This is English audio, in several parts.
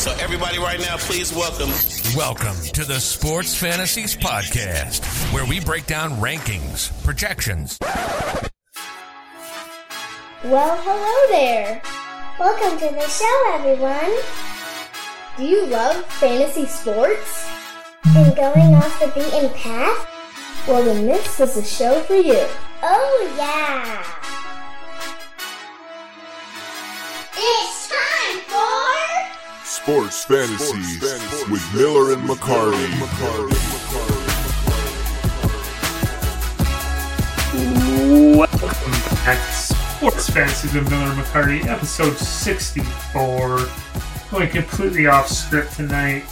So everybody right now, please welcome. Welcome to the Sports Fantasies Podcast, where we break down rankings, projections. Well, hello there. Welcome to the show, everyone. Do you love fantasy sports? And going off the beaten path? Well, then this is a show for you. Oh, yeah. It's time for Sports Fantasies with Miller and McCarty. Welcome back to Sports Fantasies with Miller and McCarty, episode 64. Going completely off script tonight.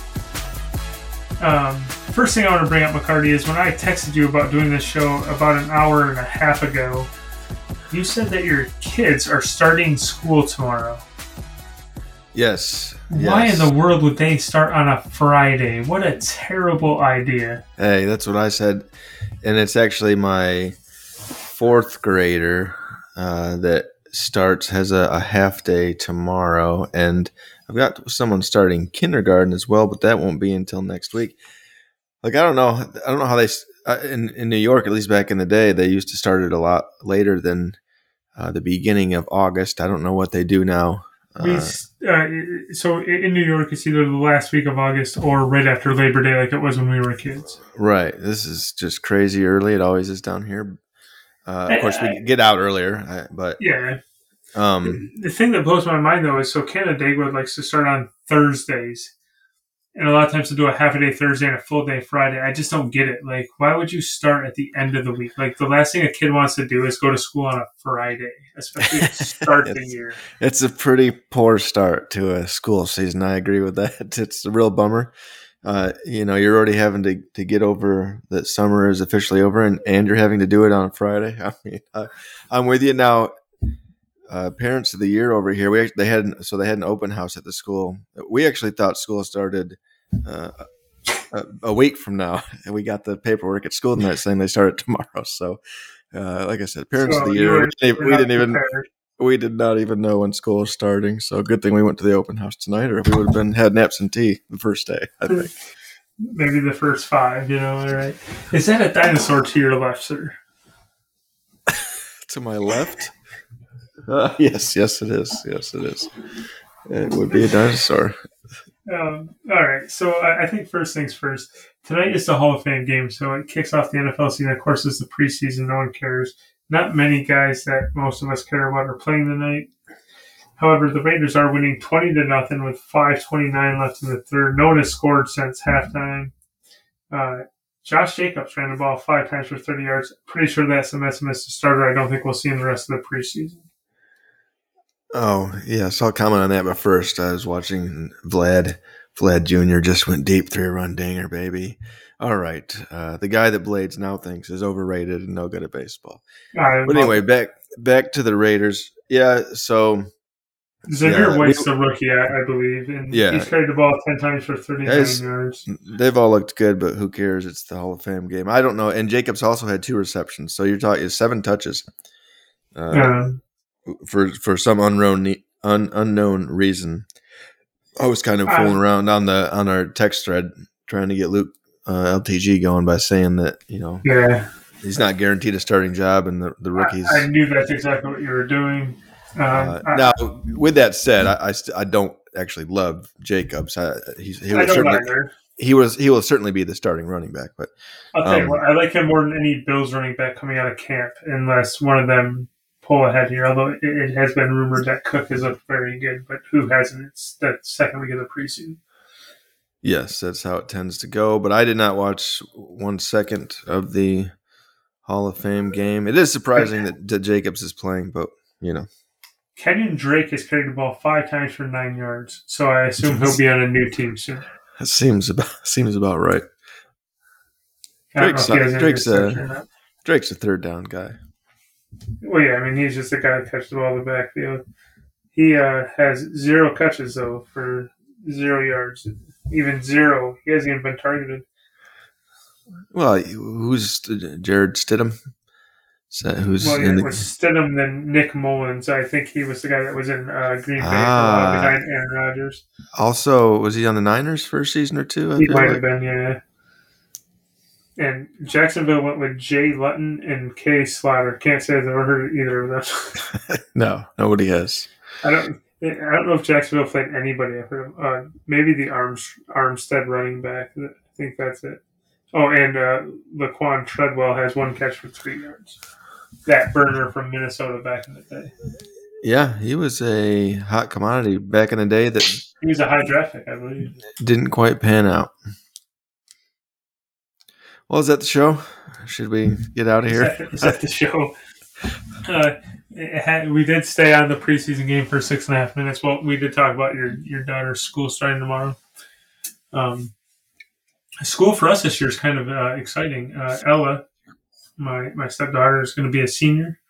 Um, first thing I want to bring up, McCarty, is when I texted you about doing this show about an hour and a half ago, you said that your kids are starting school tomorrow. Yes. Why yes. in the world would they start on a Friday? What a terrible idea. Hey, that's what I said. And it's actually my fourth grader uh, that starts, has a, a half day tomorrow. And I've got someone starting kindergarten as well, but that won't be until next week. Like, I don't know. I don't know how they, uh, in, in New York, at least back in the day, they used to start it a lot later than uh, the beginning of August. I don't know what they do now. We, Uh, uh, so in New York, it's either the last week of August or right after Labor Day, like it was when we were kids. Right. This is just crazy early. It always is down here. Uh, of course, we get out earlier, uh, but Yeah. um, The thing that blows my mind though is so Canandaigua likes to start on Thursdays, and a lot of times to do a half a day Thursday and a full day Friday. I just don't get it. Like, why would you start at the end of the week? Like, the last thing a kid wants to do is go to school on a Friday, especially start the It's- year. it's a pretty poor start to a school season. I agree with that. It's a real bummer. Uh, you know, you're already having to, to get over that summer is officially over, and, and you're having to do it on Friday. I mean, I, I'm with you now. Uh, parents of the year over here, we they had so they had an open house at the school. We actually thought school started uh, a, a week from now, and we got the paperwork at school tonight saying they started tomorrow. So, uh, like I said, parents So of the year, were- we didn't, We're we didn't even we did not even know when school was starting. So good thing we went to the open house tonight, or we would have been had an absentee the first day. I think. Maybe the first five, you know, all right. Is that a dinosaur to your left, sir? to my left. Uh, yes, yes, it is. Yes, it is. It would be a dinosaur. Um, all right. So I, I think first things first. Tonight is the Hall of Fame game, so it kicks off the NFL season. Of course, it's the preseason. No one cares. Not many guys that most of us care about are playing tonight. However, the Raiders are winning twenty to nothing with five twenty nine left in the third. No one has scored since halftime. Uh, Josh Jacobs ran the ball five times for thirty yards. Pretty sure that's a SMS starter. I don't think we'll see him the rest of the preseason. Oh, yes, I'll comment on that. But first, I was watching Vlad. Vlad Jr. just went deep three run dinger, baby. All right. Uh, the guy that Blades now thinks is overrated and no good at baseball. But anyway, back back to the Raiders. Yeah, so Xavier yeah, White's we- the rookie, I, I believe, and Yeah. he's carried the ball ten times for thirty nine yards. They've all looked good, but who cares? It's the Hall of Fame game. I don't know. And Jacobs also had two receptions, so you're talking seven touches uh, Um, for for some unknown un, unknown reason. I was kind of Uh, fooling around on the on our text thread trying to get Luke uh, LTG going by saying that you know yeah, he's not guaranteed a starting job, and the the rookies. I, I knew that's exactly what you were doing. Um, uh, I, now, with that said, I I, st- I don't actually love Jacobs. I, he's, he I was don't certainly he was he will certainly be the starting running back, but I'll tell um, you what, I like him more than any Bills running back coming out of camp, unless one of them pull ahead here. Although it, it has been rumored that Cook has looked very good, but who hasn't? It's the second week of the preseason. Yes, that's how it tends to go. But I did not watch one second of the Hall of Fame game. It is surprising that, that Jacobs is playing, but you know, Kenyan Drake has carried the ball five times for nine yards, so I assume he'll be on a new team soon. that seems about seems about right. I don't know Drake's not- Drake's, not. Drake's a third down guy. Well, yeah, I mean, he's just a guy that catches the ball in the backfield. He uh, has zero catches, though, for zero yards. Even zero. He hasn't even been targeted. Well, who's Jarrett Stidham? Who's Well, yeah, in it was? Stidham, then Nick Mullens. I think he was the guy that was in uh, Green Bay for Ah. behind Aaron Rodgers. Also, was he on the Niners first season or two? I He might like? have been, yeah. And Jacksonville went with Jay Luton and Kay Slaughter. Can't say I've ever heard of either of them. No, nobody has. I don't. I don't know if Jacksonville played anybody I've heard of. Uh, maybe the Arms Armstead running back. I think that's it. Oh, and uh, Laquan Treadwell has one catch for three yards. That burner from Minnesota back in the day. Yeah, he was a hot commodity back in the day that He was a high draft pick, I believe. didn't quite pan out. Well, is that the show? Should we get out of Is here? that, is that the show? Uh, had, we did stay on the preseason game for six and a half minutes. Well, we did talk about your your daughter's school starting tomorrow. Um, school for us this year is kind of uh, exciting. Uh, Ella, my my stepdaughter, is going to be a senior,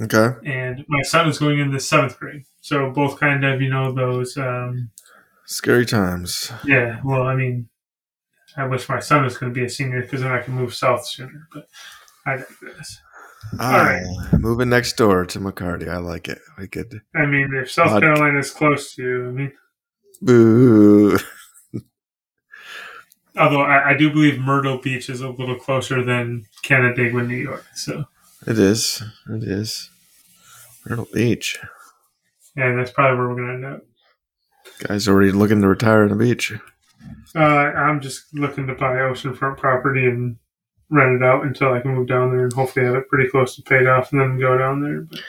Okay. and my son is going into seventh grade. So both kind of you know those. Um, Scary times. yeah. Well, I mean, I wish my son was going to be a senior because then I can move south sooner. But I digress. Ah, moving next door to McCarty. I like it. We could. I mean, if South Odd. Carolina is close to you, I mean, Boo. although I, I do believe Myrtle Beach is a little closer than Canandaigua, New York. So, It is. It is. Myrtle Beach. yeah, that's probably where we're going to end up. Guy's already looking to retire on the beach. Uh, I'm just looking to buy oceanfront property and rent it out until I can move down there and hopefully have it pretty close to paid off and then go down there. But,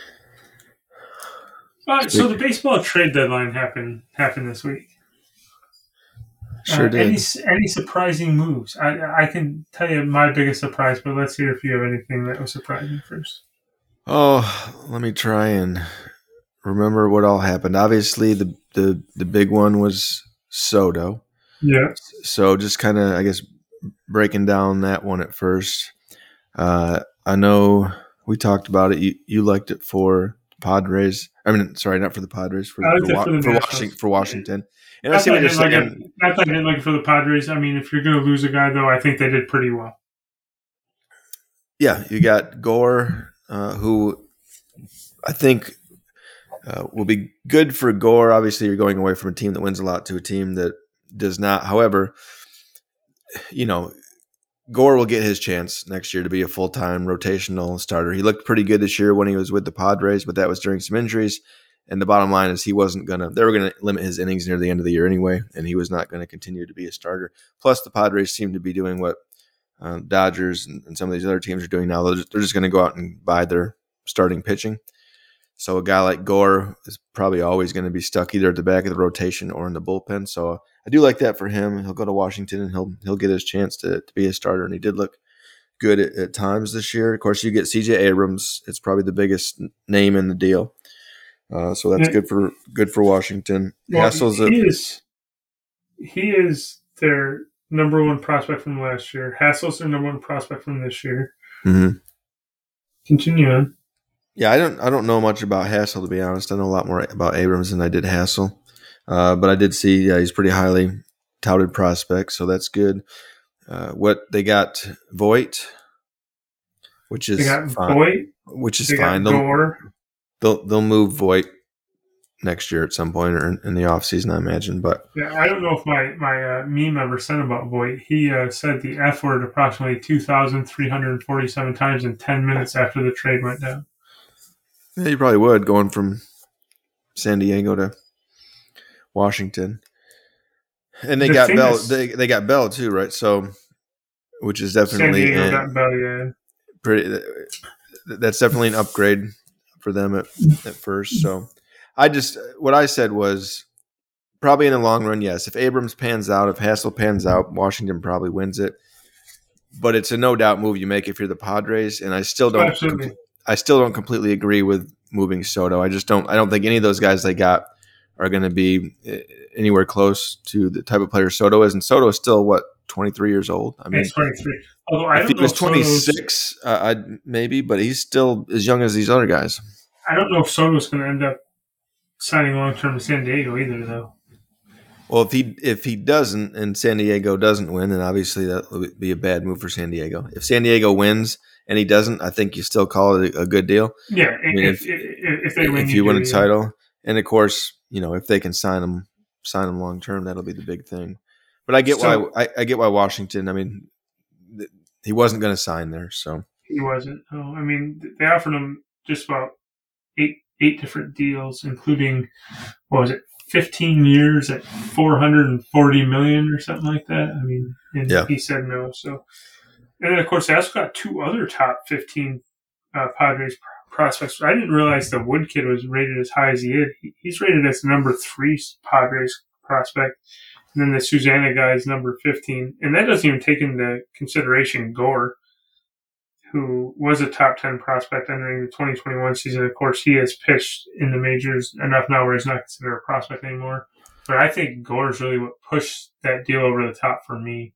uh, so the baseball trade deadline happened happened this week. Sure Uh, did. Any any surprising moves? I I can tell you my biggest surprise, but let's hear if you have anything that was surprising first. Oh, let me try and remember what all happened. Obviously, the the the big one was Soto. Yeah. So just kind of, I guess, breaking down that one at first. Uh, I know we talked about it. You you liked it for Padres. I mean, sorry, not for the Padres. For for, Wa- for for, Washington, for Washington. And I see what you're didn't like saying. it, not that I didn't like for the Padres. I mean, if you're going to lose a guy, though, I think they did pretty well. Yeah, you got Gore, uh, who I think uh, will be good for Gore. Obviously, you're going away from a team that wins a lot to a team that does not. However, you know, Gore will get his chance next year to be a full time rotational starter. He looked pretty good this year when he was with the Padres, but that was during some injuries. And the bottom line is he wasn't going to, they were going to limit his innings near the end of the year anyway, and he was not going to continue to be a starter. Plus, the Padres seem to be doing what uh, Dodgers and, and some of these other teams are doing now. They're just, they're just going to go out and buy their starting pitching. So a guy like Gore is probably always going to be stuck either at the back of the rotation or in the bullpen. So I do like that for him. He'll go to Washington and he'll he'll get his chance to, to be a starter. And he did look good at, at times this year. Of course, you get C.J. Abrams. It's probably the biggest name in the deal. Uh, so that's good for good for Washington. Well, Hassell's a, he is he is their number one prospect from last year. Hassell's their number one prospect from this year. Mhm. Continue on. Yeah, I don't I don't know much about Hassell to be honest. I know a lot more about Abrams than I did Hassell. Uh, but I did see yeah, he's pretty highly touted prospect, so that's good. Uh, what they got Voit, which is They got fine, Voit. which is fine. They'll, they'll they'll move Voit next year at some point or in, in the offseason, I imagine. But Yeah, I don't know if my my uh, meme ever said about Voit. He uh, said the F word approximately two thousand three hundred forty seven times in ten minutes after the trade went down. yeah, you probably would going from San Diego to Washington. And they The got Bell. is- They, they got Bell too, right? So, which is definitely Bell, yeah. pretty. That's definitely an upgrade for them at, at first. So, I just what I said was probably in the long run, yes. If Abrams pans out, if Hassell pans out, Washington probably wins it. But it's a no doubt move you make if you're the Padres, and I still don't. Absolutely. I still don't completely agree with moving Soto. I just don't. I don't think any of those guys they got are going to be eh, anywhere close to the type of player Soto is. And Soto is still what 23 years old. I mean, He's 23. Although I if don't he know was if Soto's- 26, uh, maybe, but he's still as young as these other guys. I don't know if Soto's going to end up signing long term to San Diego either, though. Well, if he if he doesn't and San Diego doesn't win, then obviously that would be a bad move for San Diego. If San Diego wins and he doesn't, I think you still call it a, a good deal. Yeah, I mean, if, if, if they win, if you win a yeah. title, and of course, you know, if they can sign him, sign him long term, that'll be the big thing. But I get So- why I, I get why Washington. I mean, th- he wasn't going to sign there, so He wasn't. Oh, I mean, they offered him just about eight eight different deals, including what was it, fifteen years at four hundred and forty million or something like that. I mean, and Yeah. he said no. So, and then of course they also got two other top fifteen uh, Padres prospects. I didn't realize the Wood kid was rated as high as he is. He's rated as number three Padres prospect. And then the Susana guy is number 15. And that doesn't even take into consideration Gore, who was a top 10 prospect entering the 2021 season. Of course, he has pitched in the majors enough now where he's not considered a prospect anymore. But I think Gore is really what pushed that deal over the top for me.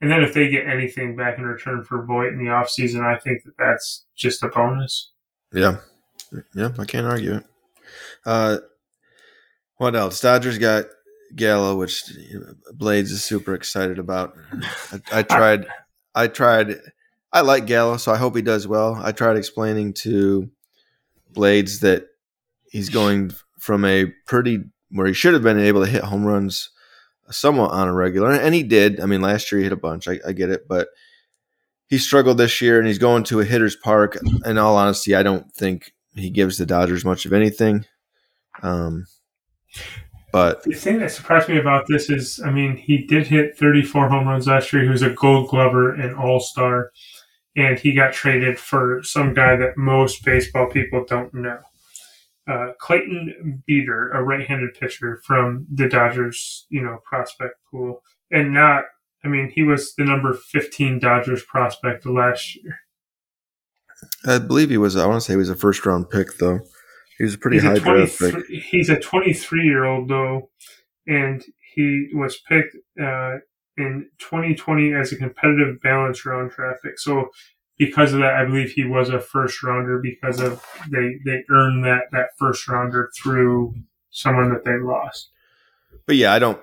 And then if they get anything back in return for Voit in the offseason, I think that that's just a bonus. Yeah, yeah, I can't argue it. Uh, what else? Dodgers got Gallo, which Blades is super excited about. I, I tried, I tried, I like Gallo, so I hope he does well. I tried explaining to Blades that he's going from a pretty where he should have been able to hit home runs somewhat on a regular, and he did. I mean, last year he hit a bunch. I, I get it, but he struggled this year, and he's going to a hitter's park. In all honesty, I don't think he gives the Dodgers much of anything. Um, but The thing that surprised me about this is, I mean, he did hit 34 home runs last year. He was a Gold Glover and All Star, and he got traded for some guy that most baseball people don't know. Uh, Clayton Beeter, a right-handed pitcher from the Dodgers, you know, prospect pool, and not. I mean, he was the number 15 Dodgers prospect last year. I believe he was. I want to say he was a first round pick, though. He was a pretty he's high a draft pick. 23 he's a 23 year old though and he was picked uh, in 2020 as a competitive balance round draft pick so because of that i believe he was a first rounder because of they they earned that that first rounder through someone that they lost But yeah, I don't.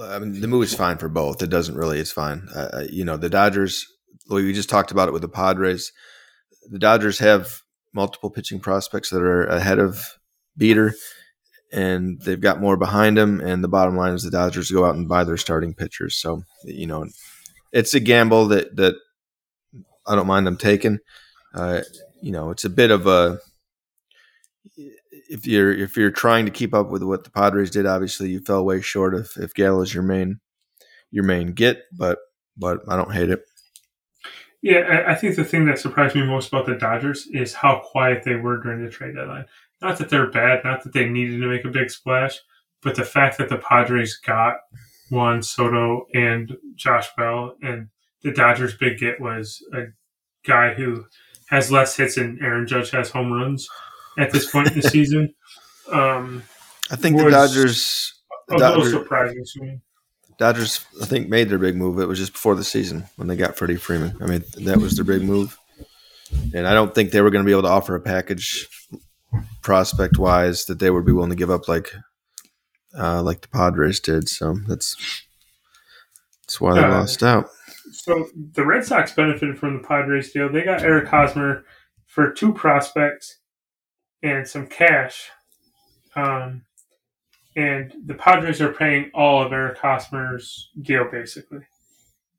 I mean, the move is fine for both. It doesn't really. It's fine. Uh, uh, you know, the Dodgers. We just talked about it with the Padres. The Dodgers have multiple pitching prospects that are ahead of Beeter, and they've got more behind them. And the bottom line is the Dodgers go out and buy their starting pitchers. So you know, it's a gamble that that I don't mind them taking. Uh, you know, it's a bit of a if you're if you're trying to keep up with what the Padres did, obviously you fell way short if if Gallo's your main your main get, but but I don't hate it. Yeah, I, I think the thing that surprised me most about the Dodgers is how quiet they were during the trade deadline. Not that they're bad, not that they needed to make a big splash, but the fact that the Padres got Juan Soto and Josh Bell, and the Dodgers' big get was a guy who has less hits than Aaron Judge has home runs at this point in the season. Um, I think the Dodgers a little surprising to me. Dodgers I think made their big move. It was just before the season when they got Freddie Freeman. I mean that was their big move, and I don't think they were going to be able to offer a package prospect wise that they would be willing to give up like uh, like the Padres did. So that's that's why they Uh, lost out. So the Red Sox benefited from the Padres deal. They got Eric Hosmer for two prospects and some cash. Um, and the Padres are paying all of Eric Hosmer's deal basically.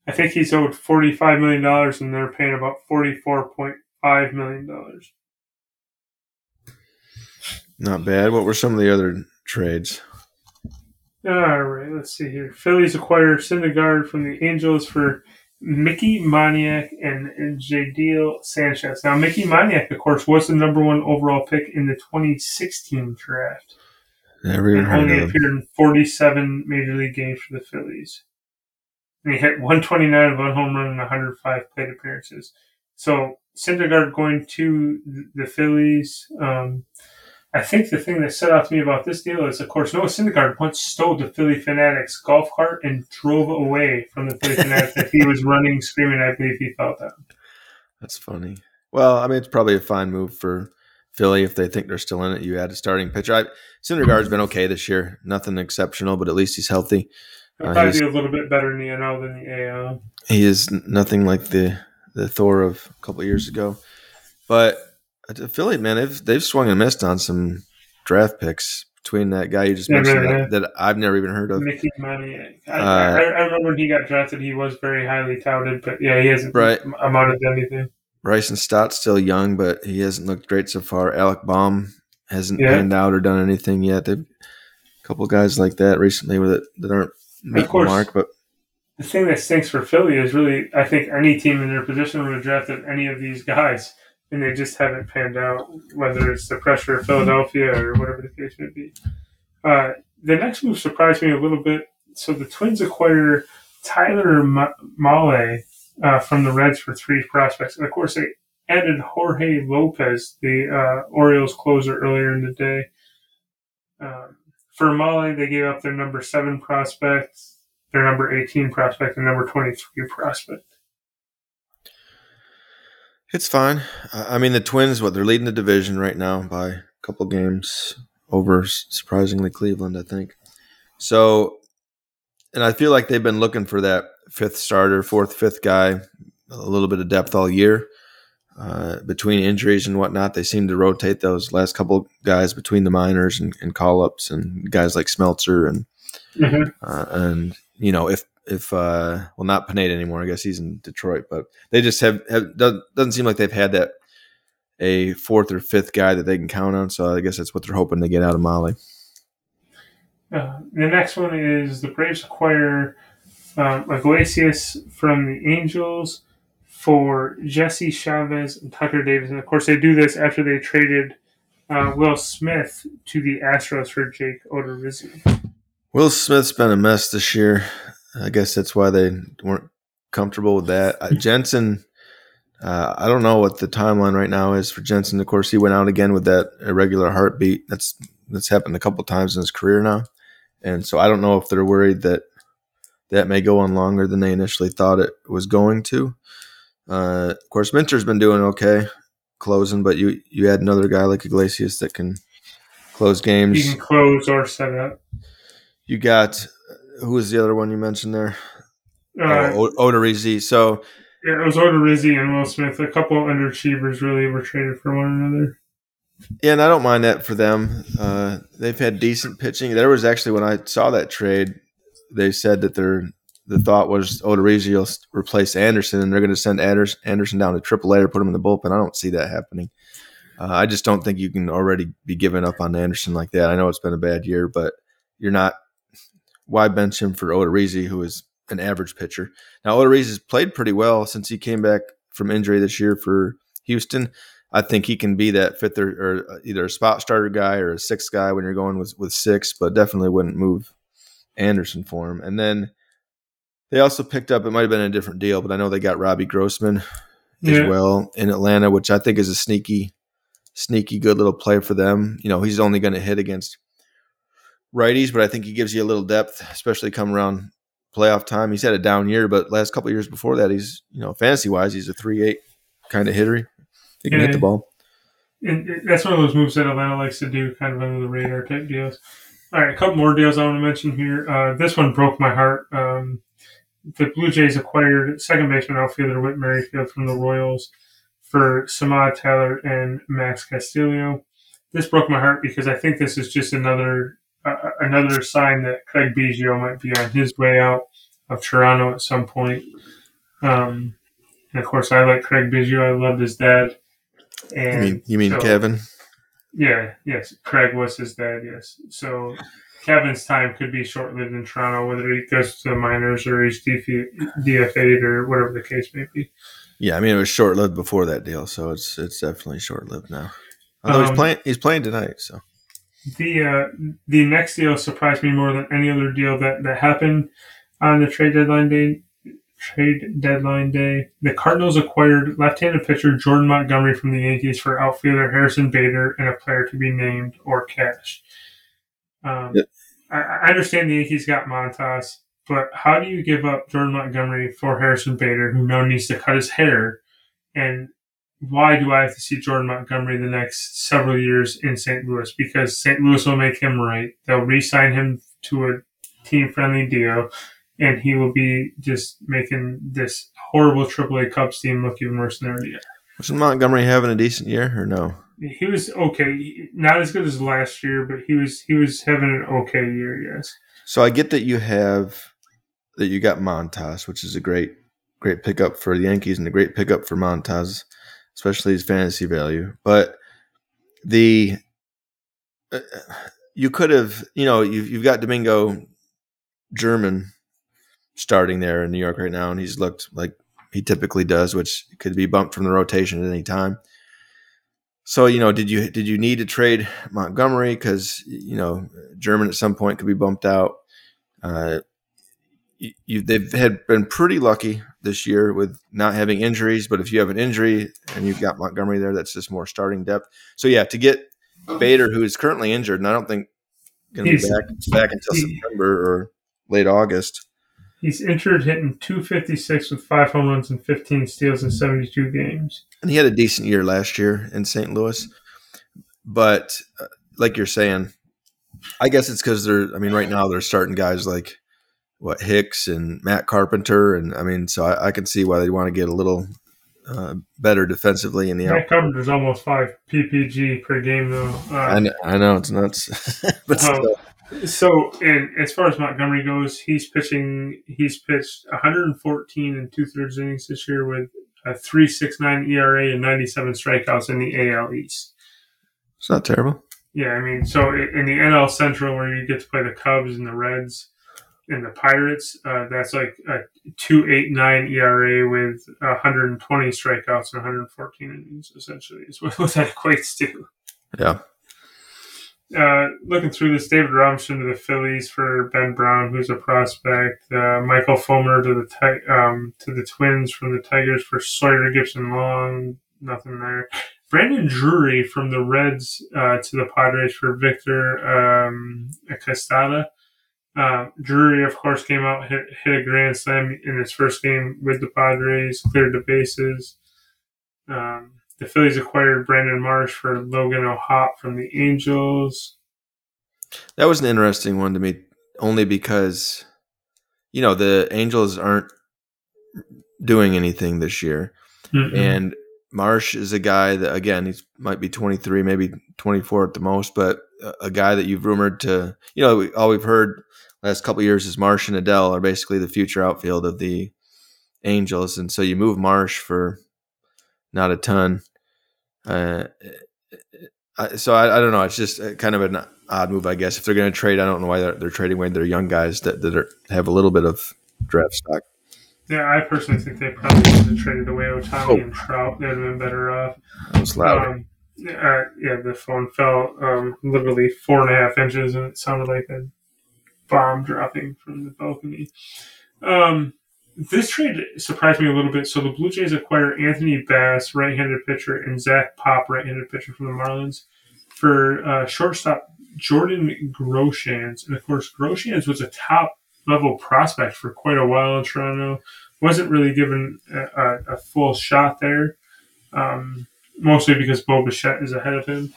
I think he's owed $45 million and they're paying about $44.5 million. Not bad. What were some of the other trades? All right, let's see here. Phillies acquire Syndergaard from the Angels for Mickey Moniak and Jadiel Sanchez. Now, Mickey Moniak, of course, was the number one overall pick in the 2016 draft Never even and heard only appeared in 47 major league games for the Phillies. And he hit 129 of one home run and 105 plate appearances. So Syndergaard going to the Phillies. Um, I think the thing that stood out to me about this deal is, of course, Noah Syndergaard once stole the Phillie Phanatic's golf cart and drove away from the Phillie Phanatics. if he was running, screaming, I believe he fell down. That's funny. Well, I mean, it's probably a fine move for Philly if they think they're still in it. You add a starting pitcher. I, Syndergaard's been okay this year. Nothing exceptional, but at least he's healthy. He'll Uh, probably be a little bit better in the NL than the AL. He is nothing like the the Thor of a couple of years ago. But Philly, man, they've they've swung and missed on some draft picks between that guy you just Yeah, mentioned yeah, that, that I've never even heard of. Mickey Money. I, Uh, I, I remember when he got drafted, he was very highly touted, but yeah, he hasn't Right. amounted to anything. Bryson Stott's still young, but he hasn't looked great so far. Alec Bohm hasn't Yeah. panned out or done anything yet. They've a couple guys like that recently that that aren't the course. mark, but The thing that stinks for Philly is really, I think any team in their position would have drafted any of these guys, and they just haven't panned out, whether it's the pressure of Philadelphia or whatever the case may be. Uh, the next move surprised me a little bit. So the Twins acquire Tyler Ma- Mahle uh, from the Reds for three prospects, and of course they added Jorge Lopez, the uh, Orioles closer, earlier in the day. Um, for Mahle, they gave up their number seven prospect, their number 18 prospect, and number 23 prospect. It's fine. I mean, the Twins, what they're leading the division right now by a couple games over, surprisingly Cleveland, I think. So, and I feel like they've been looking for that fifth starter, fourth, fifth guy, a little bit of depth all year. Uh, between injuries and whatnot, they seem to rotate those last couple guys between the minors and, and call ups and guys like Smeltzer and Mm-hmm. uh, and you know if if uh well not Pineda anymore, I guess he's in Detroit, but they just have, have doesn't, seem like they've had that a fourth or fifth guy that they can count on. So I guess that's what they're hoping to get out of Mahle. Uh, the next one is the Braves acquire um, Iglesias from the Angels for Jesse Chavez and Tucker Davis. And of course, they do this after they traded uh, Will Smith to the Astros for Jake Odorizzi. Will Smith's been a mess this year. I guess that's why they weren't comfortable with that. Uh, Jansen, uh, I don't know what the timeline right now is for Jansen. Of course, he went out again with that irregular heartbeat. That's that's happened a couple times in his career now, and so I don't know if they're worried that that may go on longer than they initially thought it was going to. Uh, of course, Minter's been doing okay closing, but you you add another guy like Iglesias that can close games. He can close or set up. You got who was the other one you mentioned there? Uh, oh, Odorizzi. So yeah, it was Odorizzi and Will Smith. A couple of underachievers really were traded for one another. yeah, and I don't mind that for them. Uh, they've had decent pitching. There was actually when I saw that trade, they said that their the thought was Odorizzi will replace Anderson, and they're going to send Anders- Anderson down to AAA or put him in the bullpen. I don't see that happening. Uh, I just don't think you can already be giving up on Anderson like that. I know it's been a bad year, but you're not. Why bench him for Odorizzi, who is an average pitcher? Now Odorizzi's played pretty well since he came back from injury this year for Houston. I think he can be that fifth or, or uh, either a spot starter guy or a sixth guy when you're going with with six, but definitely wouldn't move Anderson for him. And then they also picked up. It might have been a different deal, but I know they got Robbie Grossman as well in Atlanta, which I think is a sneaky, sneaky good little play for them. You know, he's only going to hit against righties, but I think he gives you a little depth, especially come around playoff time. He's had a down year, but last couple of years before that, he's you know fantasy wise, he's a three eight kind of hitter. He can hit the ball. And that's one of those moves that Atlanta likes to do, kind of under the radar type deals. All right, a couple more deals I want to mention here. Uh, this one broke my heart. Um, the Blue Jays acquired second baseman outfielder Whit Merrifield from the Royals for Samad Taylor and Max Castillo. This broke my heart because I think this is just another uh, another sign that Craig Biggio might be on his way out of Toronto at some point. Um, and of course, I like Craig Biggio. I loved his dad. You mean you mean so- Cavan? yeah, yes. Craig was his dad, yes. So Cavan's time could be short lived in Toronto, whether he goes to the minors or he's DF- DFA'd or whatever the case may be. Yeah, I mean it was short lived before that deal, so it's it's definitely short lived now. Although Um, he's playing he's playing tonight, so The uh, the next deal surprised me more than any other deal that, that happened on the trade deadline day. Trade deadline day. The Cardinals acquired left-handed pitcher Jordan Montgomery from the Yankees for outfielder Harrison Bader and a player to be named or cash. Um, Yep. I, I understand the Yankees got Montas, but how do you give up Jordan Montgomery for Harrison Bader, who now needs to cut his hair? And why do I have to see Jordan Montgomery the next several years in St. Louis? Because St. Louis will make him right. They'll re-sign him to a team-friendly deal, and he will be just making this horrible AAA Cubs team look even worse than they already are. Was Montgomery having a decent year or no? He was okay, not as good as last year, but he was he was having an okay year. Yes. So I get that you have that you got Montas, which is a great great pickup for the Yankees and a great pickup for Montas, especially his fantasy value. But the uh, you could have, you know, you've, you've got Domingo German starting there in New York right now, and he's looked like he typically does, which could be bumped from the rotation at any time. So you know, did you did you need to trade Montgomery because you know German at some point could be bumped out? Uh, you, they've had been pretty lucky this year with not having injuries, but if you have an injury and you've got Montgomery there, that's just more starting depth. So yeah, to get Bader, who is currently injured, and I don't think going to be back back until he, September or late August. He's injured, hitting 256 with five home runs and 15 steals in 72 games. And he had a decent year last year in St. Louis. But uh, like you're saying, I guess it's because they're, I mean, right now they're starting guys like what Hicks and Matt Carpenter. And I mean, so I, I can see why they want to get a little uh, better defensively in the Matt Carpenter's almost five PPG per game, though. Uh, I, know, I know it's nuts. but still. So, and as far as Montgomery goes, he's pitching. He's pitched 114 and two thirds innings this year with a 3.69 ERA and 97 strikeouts in the AL East. It's not terrible. Yeah, I mean, so in the NL Central, where you get to play the Cubs and the Reds and the Pirates, uh, that's like a 2.89 ERA with 120 strikeouts and 114 innings. Essentially, is what, what that equates to. Yeah uh, looking through this, David Robertson to the Phillies for Ben Brown, who's a prospect. Uh, Michael Fulmer to the um, to the Twins from the Tigers for Sawyer Gipson-Long. Nothing there. Brandon Drury from the Reds uh, to the Padres for Victor um, Castada. Uh, Drury, of course, came out hit, hit a grand slam in his first game with the Padres, cleared the bases. Um, the Phillies acquired Brandon Marsh for Logan O'Hoppe from the Angels. That was an interesting one to me, only because, you know, the Angels aren't doing anything this year. Mm-mm. And Marsh is a guy that, again, he might be 23, maybe 24 at the most, but a guy that you've rumored to, you know, all we've heard last couple years is Marsh and Adell are basically the future outfield of the Angels. And so you move Marsh for not a ton. Uh, so I, I, don't know. It's just kind of an odd move, I guess. If they're going to trade, I don't know why they're, they're trading away their young guys that, that are, have a little bit of draft stock. Yeah, I personally think they probably would have traded away Ohtani oh. and Trout. They'd have been better off. That was loud. Um, uh, yeah, the phone fell um, literally four and a half inches, and it sounded like a bomb dropping from the balcony. Um, this trade surprised me a little bit. So the Blue Jays acquire Anthony Bass, right-handed pitcher, and Zach Pop, right-handed pitcher from the Marlins, for uh, shortstop Jordan Groshans. And of course, Groshans was a top level prospect for quite a while in Toronto. Wasn't really given a, a, a full shot there, um, mostly because Bo Bichette is ahead of him.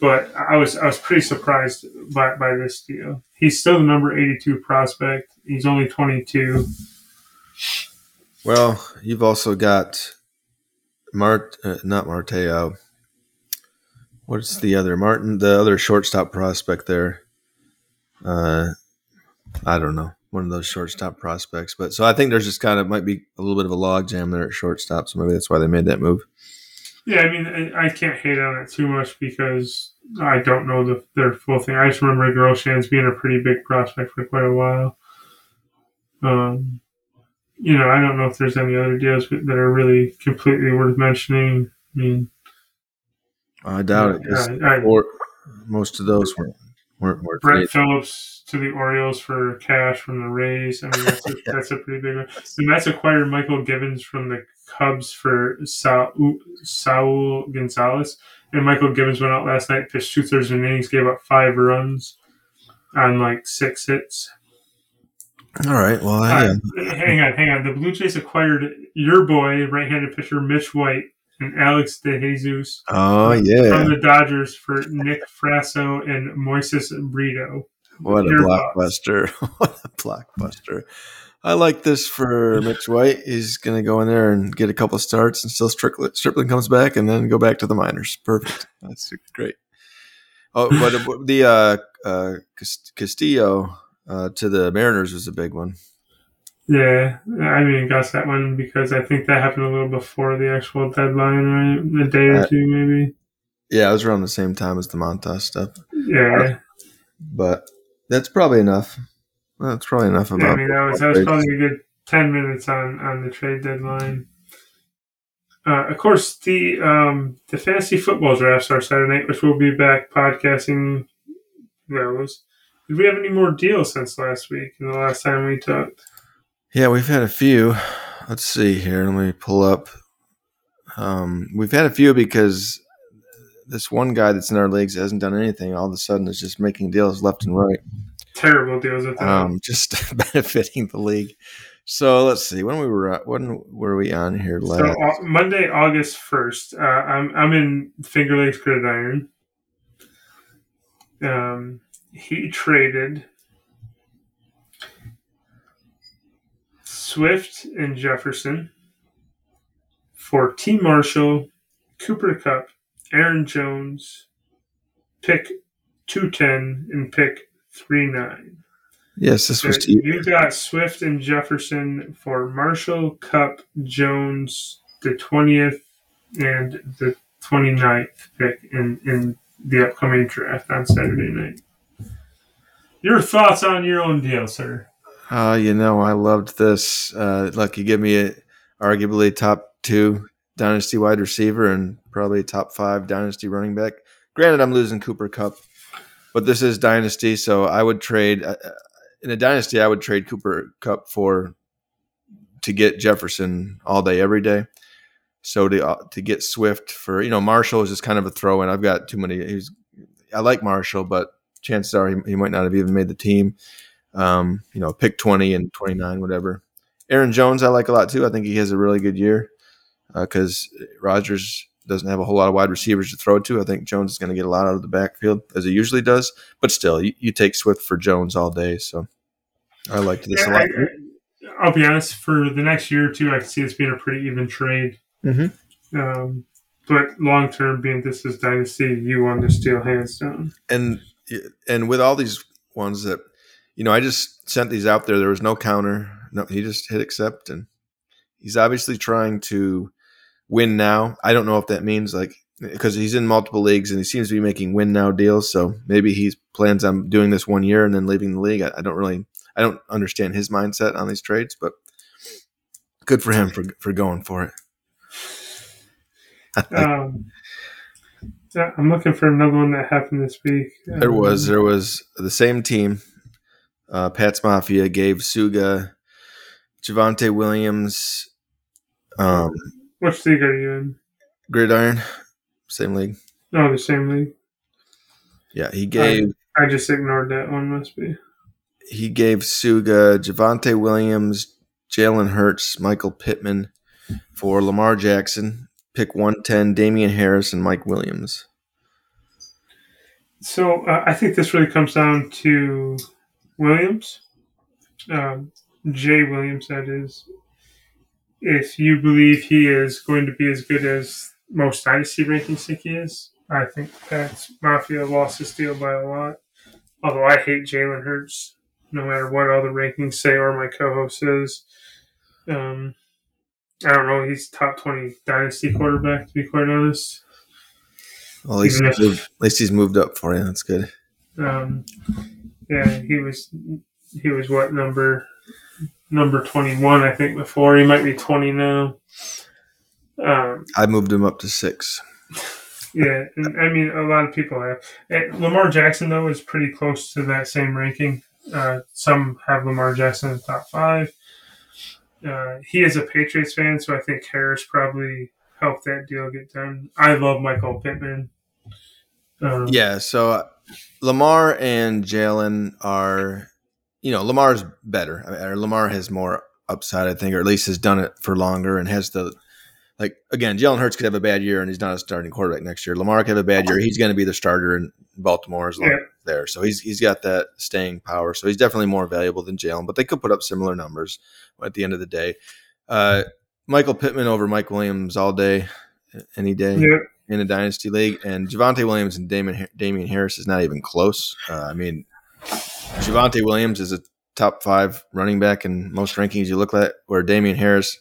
But I was I was pretty surprised by, by this deal. He's still the number 82 prospect. He's only 22. Well, you've also got Mart, uh, not Marte. Uh, what's the other Martin? The other shortstop prospect there. Uh, I don't know, one of those shortstop prospects. But so I think there's just kind of might be a little bit of a logjam there at shortstop. So maybe that's why they made that move. Yeah, I mean, I, I can't hate on it too much because I don't know the, their full thing. I just remember Groshans being a pretty big prospect for quite a while. Um, you know, I don't know if there's any other deals that are really completely worth mentioning. I mean, I doubt it. I, I, most of those weren't weren't, weren't Brett Phillips to the Orioles for cash from the Rays. I mean, that's a, yeah. that's a pretty big one. The Mets acquired Mychal Givens from the Cubs for Saul, Saul Gonzalez, and Mychal Givens went out last night, pitched two thirds of innings, gave up five runs on like six hits. All right. Well, I, uh, hang on, hang on. The Blue Jays acquired your boy, right-handed pitcher Mitch White, and Alex DeJesus. Oh yeah, from the Dodgers for Nick Frasso and Moises Brito. What a blockbuster! what a blockbuster! I like this for Mitch White. He's going to go in there and get a couple starts until Strickland, Stripling comes back, and then go back to the minors. Perfect. That's great. Oh, but the uh, uh, Castillo uh, to the Mariners was a big one. Yeah, I mean, got that one because I think that happened a little before the actual deadline, right? A day or two, maybe. Yeah, it was around the same time as the Montas stuff, Yeah, but that's probably enough. That's probably enough yeah. about. I mean, that was that was probably a good ten minutes on on the trade deadline. Uh, of course, the um, the fantasy football drafts are Saturday night, which we'll be back podcasting those. Did we have any more deals since last week and the last time we talked? Yeah, we've had a few. Let's see here. Let me pull up. Um, we've had a few because this one guy that's in our leagues hasn't done anything. All of a sudden, is just making deals left and right, Terrible deals at um, just benefiting the league. So let's see. When we were when were we on here So last? uh, Monday, August first, uh, I'm I'm in Finger Lakes Gridiron. Um, he traded Swift and Jefferson for T. Marshall, Cooper Kupp, Aaron Jones, pick two ten and pick three nine. yes, this was So to you. you got Swift and Jefferson for Marshall, Kupp, Jones, the 20th and the 29th pick in, in the upcoming draft on Saturday night. Your thoughts on your own deal, sir? Uh, you know, I loved this. Uh, look, you give me a arguably top two dynasty wide receiver and probably top five dynasty running back. Granted, I'm losing Cooper Kupp, but this is dynasty, so I would trade uh, in a dynasty. I would trade Cooper Kupp for to get Jefferson all day, every day. So to uh, to get Swift for you know Marshall is just kind of a throw in. I've got too many. He's I like Marshall, but chances are he, he might not have even made the team. Um, you know, pick 20 and 29, whatever. Aaron Jones, I like a lot too. I think he has a really good year because Rodgers doesn't have a whole lot of wide receivers to throw to. I think Jones is going to get a lot out of the backfield as he usually does. But still, you, you take Swift for Jones all day. So I liked this a lot. I, will be honest, for the next year or two, I can see this being a pretty even trade. Mhm. Um, but long term, being this is Dynasty, you want to steal hands down. and and with all these ones that you know, I just sent these out there. There was no counter. No, he just hit accept, and he's obviously trying to win now. I don't know if that means like because he's in multiple leagues and he seems to be making win now deals. So maybe he plans on doing this one year and then leaving the league. I, I don't really, I don't understand his mindset on these trades, but good for him for for going for it. Um, yeah, I'm looking for another one that happened this week. There was Um, there was the same team. Uh, Pat's Mafia gave Suga, Javonte Williams, um, Which league are you in? Gridiron, same league. Oh, the same league. Yeah, he gave I just ignored that one. Must be. he gave Suga, Javonte Williams, Jalen Hurts, Michael Pittman for Lamar Jackson. Pick one ten, Damien Harris and Mike Williams. So uh, I think this really comes down to Williams, um, Jay Williams. That is, if you believe he is going to be as good as most dynasty rankings think he is, I think Pat's Mafia lost his deal by a lot. Although I hate Jalen Hurts, no matter what all the rankings say or my co-host says. Um, I don't know. He's top twenty dynasty quarterback, to be quite honest. Well, at least, he's if- moved, at least he's moved up for you. That's good. Um, yeah, he was he was what number number twenty one, I think. Before he might be twenty now. Um, I moved him up to six. yeah, and I mean a lot of people have. And Lamar Jackson though is pretty close to that same ranking. Uh, some have Lamar Jackson in the top five. Uh, he is a Patriots fan, so I think Harris probably helped that deal get done. I love Michael Pittman. Um, Yeah, so Lamar and Jalen are, you know, Lamar's better. I mean, or Lamar has more upside, I think, or at least has done it for longer and has the like again, Jalen Hurts could have a bad year and he's not a starting quarterback next year. Lamar could have a bad year. He's going to be the starter in Baltimore as Yeah. there. So he's he's got that staying power. So he's definitely more valuable than Jalen, but they could put up similar numbers at the end of the day. Uh, Michael Pittman over Mike Williams all day, any day Yeah. In a dynasty league, and Javonte Williams and Damon Damien Harris is not even close. Uh, I mean, Javonte Williams is a top five running back in most rankings you look at, where Damien Harris,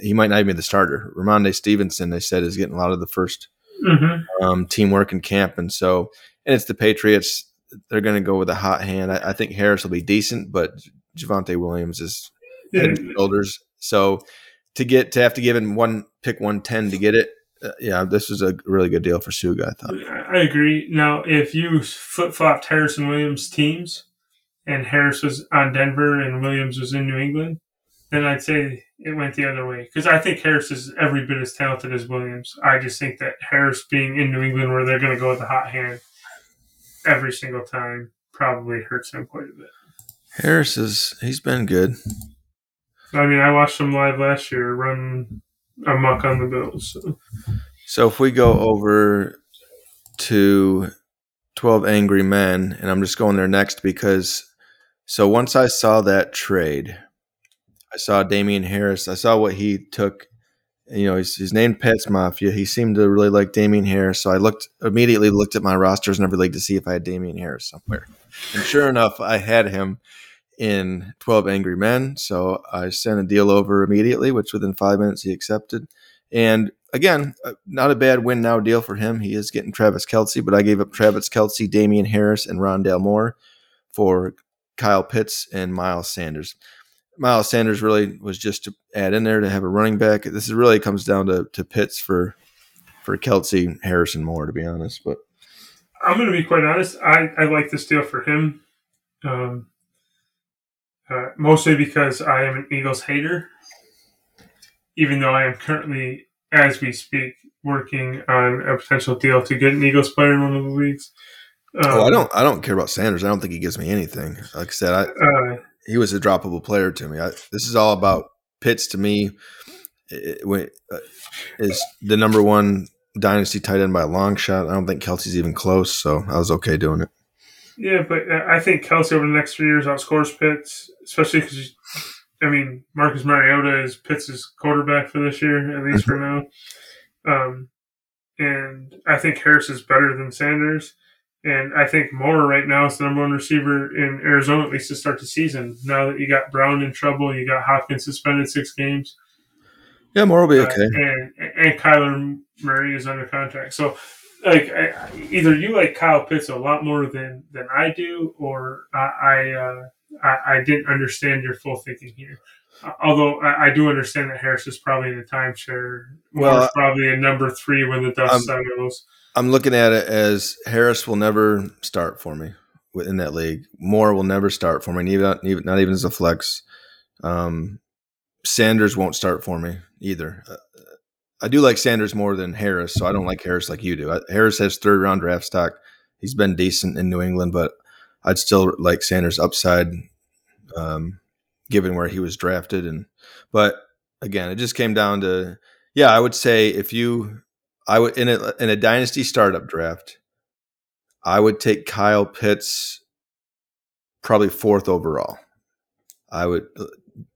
he might not even be the starter. Rhamondre Stevenson, they said, is getting a lot of the first hmm um, teamwork in camp, and so and it's the Patriots. They're going to go with a hot hand. I, I think Harris will be decent, but Javonte Williams is Yeah. head and shoulders. So to get to have to give him one pick one ten to get it, Uh, yeah, this was a really good deal for Suga. I thought. I agree. Now, if you flip flopped Harris and Williams teams, and Harris was on Denver and Williams was in New England, then I'd say it went the other way. Because I think Harris is every bit as talented as Williams. I just think that Harris being in New England, where they're going to go with the hot hand every single time, probably hurts him quite a bit. Harris is he's been good. I mean, I watched him live last year run amok on the Bills. So. So if we go over to 12 Angry Men, and I'm just going there next because so once I saw that trade, I saw Damien Harris, I saw what he took. You know, he's, he's named Pets Mafia. He seemed to really like Damien Harris. So I looked immediately looked at my rosters in every league to see if I had Damien Harris somewhere. And sure enough, I had him in 12 Angry Men. So I sent a deal over immediately, which within five minutes he accepted. And again, uh, not a bad win now deal for him. He is getting Travis Kelce, but I gave up Travis Kelce, Damien Harris, and Rondale Moore for Kyle Pitts and Miles Sanders. Miles Sanders really was just to add in there to have a running back. This is really comes down to, to Pitts for for Kelce, Harrison Moore, to be honest. But I'm going to be quite honest. I, I like this deal for him, um, uh, mostly because I am an Eagles hater. Even though I am currently, as we speak, working on a potential deal to get an Eagles player in one of the leagues. Um, oh, I don't I don't care about Sanders. I don't think he gives me anything. Like I said, I, Uh, he was a droppable player to me. I, this is all about Pitts to me. It, when, uh, is the number one dynasty tight end by a long shot. I don't think Kelce's even close, so I was okay doing it. Yeah, but uh, I think Kelce over the next three years outscores Pitts, especially because, I mean, Marcus Mariota is Pitts' quarterback for this year, at least for now. Um, and I think Harris is better than Sanders. And I think Moore right now is the number one receiver in Arizona, at least to start the season. Now that you got Brown in trouble, you got Hopkins suspended six games. Yeah, Moore will be Uh, okay. and and Kyler Murray is under contract. So, like, I, either you like Kyle Pitts a lot more than than I do, or I I, uh, I, I didn't understand your full thinking here. Uh, Although I, I do understand that Harris is probably in the timeshare. Well, probably a number three when the dust um, settles. I'm looking at it as Harris will never start for me in that league. Moore will never start for me, even, even not even as a flex. Um, Sanders won't start for me either. I do like Sanders more than Harris, so I don't like Harris like you do. I, Harris has third round draft stock. He's been decent in New England, but I'd still like Sanders upside, um, given where he was drafted. And but again, it just came down to yeah. I would say if you I would in a in a dynasty startup draft, I would take Kyle Pitts probably fourth overall. I would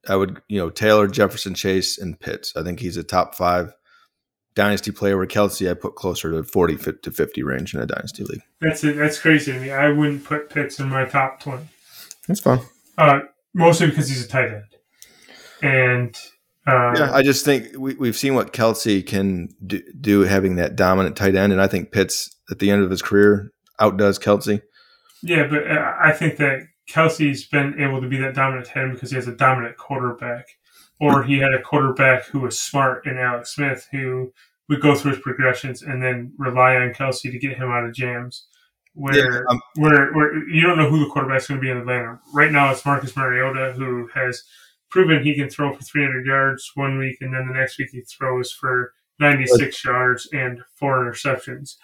I would you know Taylor Jefferson Chase and Pitts. I think he's a top five dynasty player. Where Kelce I put closer to forty to fifty range in a dynasty league. That's it. That's crazy to me. I wouldn't put Pitts in my top twenty. That's fine. Uh, mostly because he's a tight end, and uh, Yeah, I just think we, we've seen what Kelce can do, do having that dominant tight end, and I think Pitts at the end of his career outdoes Kelce. Yeah, but uh, I think that Kelce's been able to be that dominant tight end because he has a dominant quarterback, or he had a quarterback who was smart in Alex Smith, who would go through his progressions and then rely on Kelce to get him out of jams. Where, Yeah, um, where, where you don't know who the quarterback's going to be in Atlanta. Right now, it's Marcus Mariota, who has proven he can throw for 300 yards one week, and then the next week he throws for 96 yards and four interceptions.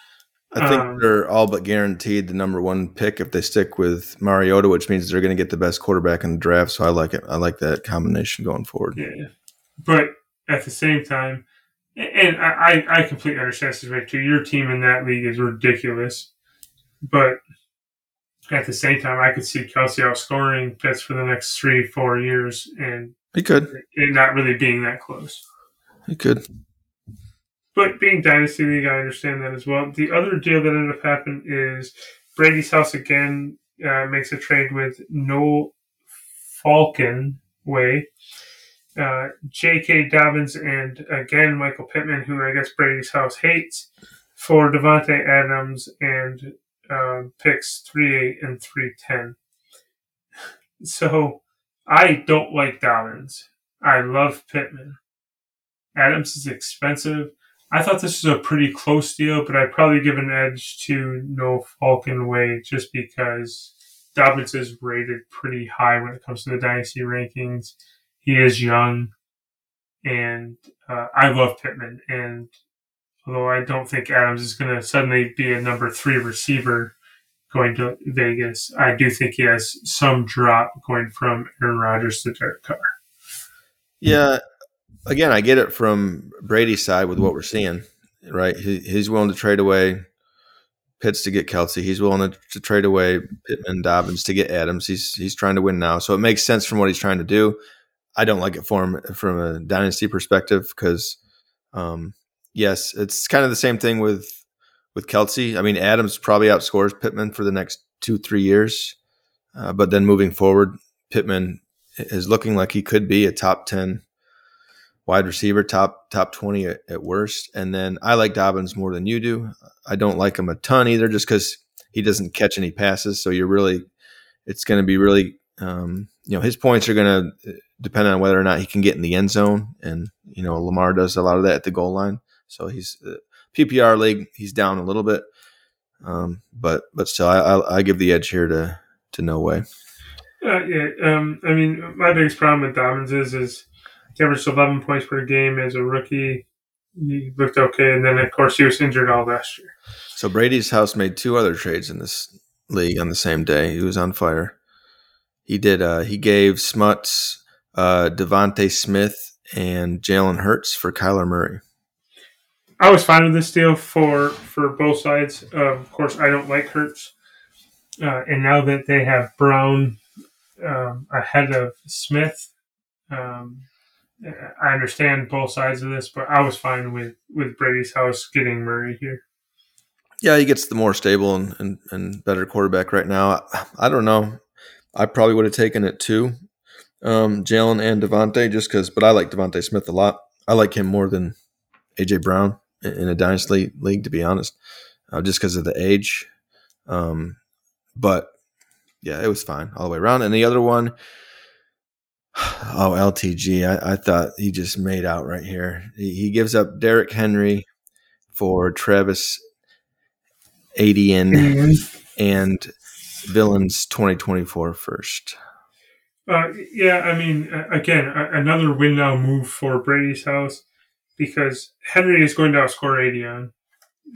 I think Um, they're all but guaranteed the number one pick if they stick with Mariota, which means they're going to get the best quarterback in the draft. So I like it. I like that combination going forward. Yeah. But at the same time, And I, I completely understand this too. Your team in that league is ridiculous, but at the same time, I could see Kelce outscoring Pitts for the next three, four years, and He could. it not really being that close. He could. But being Dynasty League, I understand that as well. The other deal that ended up happening is Brady's house again uh, makes a trade with No Falcon Way, uh, J.K. Dobbins, and again Michael Pittman, who I guess Brady's house hates, for Davante Adams and um, picks three eight and three ten. So I don't like Dobbins. I love Pittman. Adams is expensive. I thought this was a pretty close deal, but I'd probably give an edge to No Falcon Way just because Dobbins is rated pretty high when it comes to the dynasty rankings. He is young, and uh, I love Pittman. And although I don't think Adams is going to suddenly be a number three receiver going to Vegas, I do think he has some drop going from Aaron Rodgers to Derek Carr. Yeah. Again, I get it from Brady's side with what we're seeing, right? He, he's willing to trade away Pitts to get Kelce. He's willing to, to trade away Pittman, Dobbins to get Adams. He's he's trying to win now, so it makes sense from what he's trying to do. I don't like it for him from a dynasty perspective because, um, yes, it's kind of the same thing with with Kelce. I mean, Adams probably outscores Pittman for the next two three years, uh, but then moving forward, Pittman is looking like he could be a top ten wide receiver, top top twenty at, at worst. And then I like Dobbins more than you do. I don't like him a ton either, just because he doesn't catch any passes. So you're really, it's going to be really, um, you know, his points are going to depend on whether or not he can get in the end zone, and you know, Lamar does a lot of that at the goal line. So he's uh, PPR league, he's down a little bit, um, but but still, I, I, I give the edge here to to no way. Uh, yeah, um, I mean, my biggest problem with Dobbins is is he averaged 11 points per game as a rookie. He looked okay, and then of course he was injured all last year. So Brady's house made two other trades in this league on the same day. He was on fire. He did. Uh, he gave Smuts, uh, DeVonta Smith, and Jalen Hurts for Kyler Murray. I was fine with this deal for for both sides. Uh, of course, I don't like Hurts, uh, and now that they have Brown um, ahead of Smith, um, I understand both sides of this, but I was fine with with Brady's house getting Murray here. Yeah, he gets the more stable and, and, and better quarterback right now. I, I don't know. I probably would have taken it too, um, Jalen and DeVonta, just because. But I like DeVonta Smith a lot. I like him more than AJ Brown in, in a dynasty league, to be honest, uh, just because of the age. Um, but yeah, it was fine all the way around. And the other one, oh LTG, I, I thought he just made out right here. He, he gives up Derrick Henry for Travis Etienne and Villains 2024 first. Uh, yeah, I mean, again, another win now move for Brady's house because Henry is going to outscore Etienne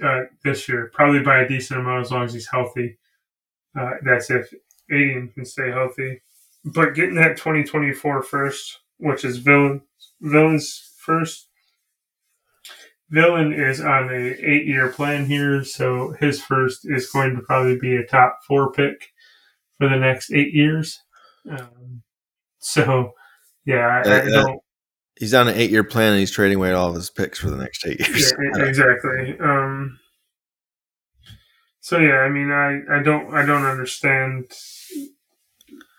uh, this year, probably by a decent amount as long as he's healthy. Uh, that's if Etienne can stay healthy. But getting that 2024 first, which is Villain, Villain's first, Villain is on a eight year plan here, so his first is going to probably be a top four pick for the next eight years. Um, so, yeah, I, I Uh, uh, don't. He's on an eight year plan and he's trading away all of his picks for the next eight years. Yeah, exactly. Um, so yeah, I mean, I, I don't I don't understand.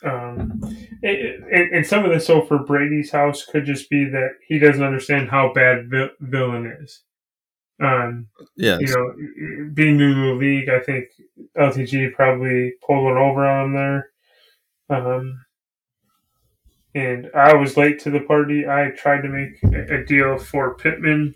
Um, and, and, and some of this, so for Brady's house, could just be that he doesn't understand how bad vil- villain is. Um, yeah, you know, being new to the league, I think LTG probably pulled one over on him there. Um, and I was late to the party. I tried to make a, a deal for Pittman,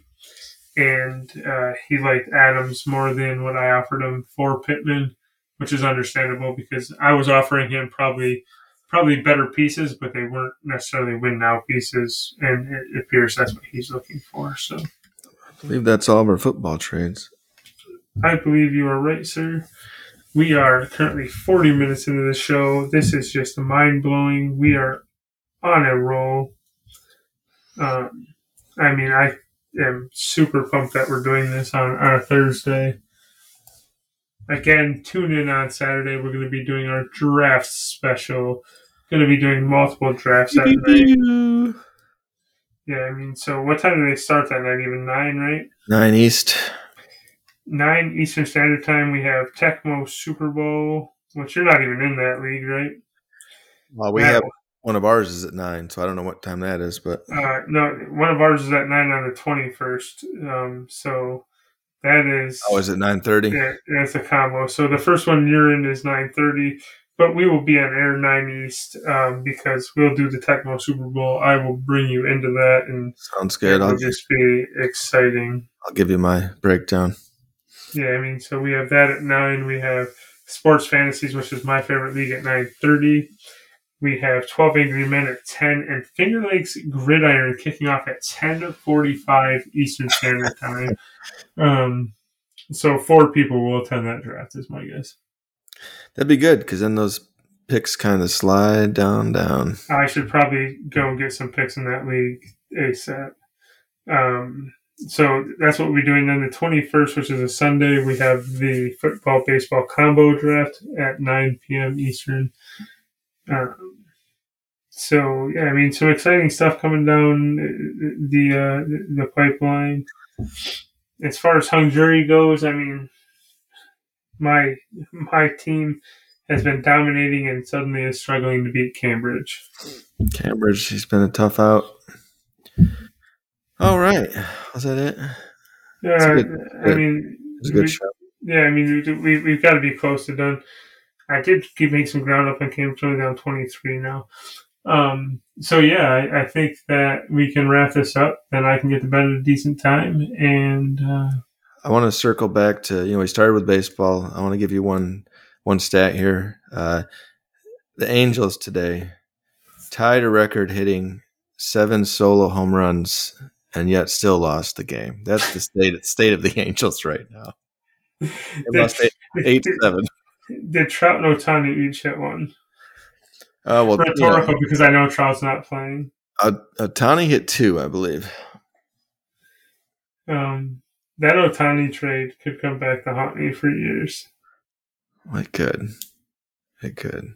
and uh, he liked Adams more than what I offered him for Pittman, which is understandable because I was offering him probably probably better pieces, but they weren't necessarily win now pieces, and it appears that's what he's looking for. So. I believe that's all of our football trades. I believe you are right, sir. We are currently 40 minutes into the show. This is just mind blowing. We are on a roll. Um, I mean, I am super pumped that we're doing this on, on a Thursday. Again, tune in on Saturday. We're going to be doing our draft special. Going to be doing multiple drafts that night. Yeah, I mean, so what time do they start that night? Even nine, right? Nine East. Nine Eastern Standard Time. We have Tecmo Super Bowl, which you're not even in that league, right? Well, we Yeah. have one of ours is at nine, so I don't know what time that is, but Uh, no, one of ours is at nine on the twenty first. Um, so that is oh, is it nine thirty? yeah, that's a combo. So the first one you're in is nine thirty, but we will be on air nine east um, because we'll do the Tecmo Super Bowl. I will bring you into that, and Sounds it good. will I'll, just be exciting. I'll give you my breakdown. Yeah, I mean, so we have that at nine. We have Sports Fantasies, which is my favorite league, at nine thirty. We have Twelve Angry Men at ten, and Finger Lakes Gridiron kicking off at ten forty-five Eastern Standard Time. Um, so four people will attend that draft, is my guess. That'd be good because then those picks kind of slide down, down. I should probably go and get some picks in that league ASAP. Um, so that's what we're doing. Then the 21st, which is a Sunday, we have the football baseball combo draft at 9 p.m. Eastern. Um, so yeah, I mean, some exciting stuff coming down the uh, the pipeline. As far as hung jury goes, I mean, my my team has been dominating and suddenly is struggling to beat Cambridge. Cambridge, he's been a tough out. All right, was that it? Yeah, good- I good- mean, It's a good we- show. yeah, I mean, we, we we've got to be close to done. I did keep making some ground up on Cambridge, only down twenty three now. Um, so yeah, I, I think that we can wrap this up. Then I can get to bed at a decent time, and uh, I want to circle back to you know we started with baseball. I want to give you one one stat here. Uh, the Angels today tied a record hitting seven solo home runs and yet still lost the game. That's the state state of the Angels right now. They lost eight, eight seven. did Trout and Ohtani each hit one? Oh well, you know, Rhetorical because I know Trout's not playing. uh, Ohtani hit two, I believe. Um, that Ohtani trade could come back to haunt me for years. It could, it could.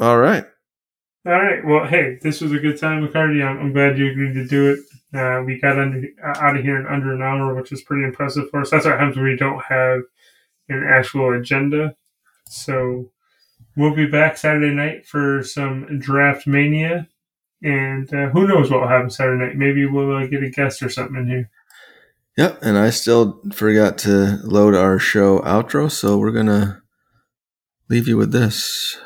All right. All right. Well, hey, this was a good time, McCarty. I'm, I'm glad you agreed to do it. Uh, we got under, out of here in under an hour, which is pretty impressive for us. That's what happens when we don't have an actual agenda. So we'll be back Saturday night for some draft mania. And uh, who knows what will happen Saturday night? Maybe we'll uh, get a guest or something in here. Yep. And I still forgot to load our show outro. So we're going to leave you with this.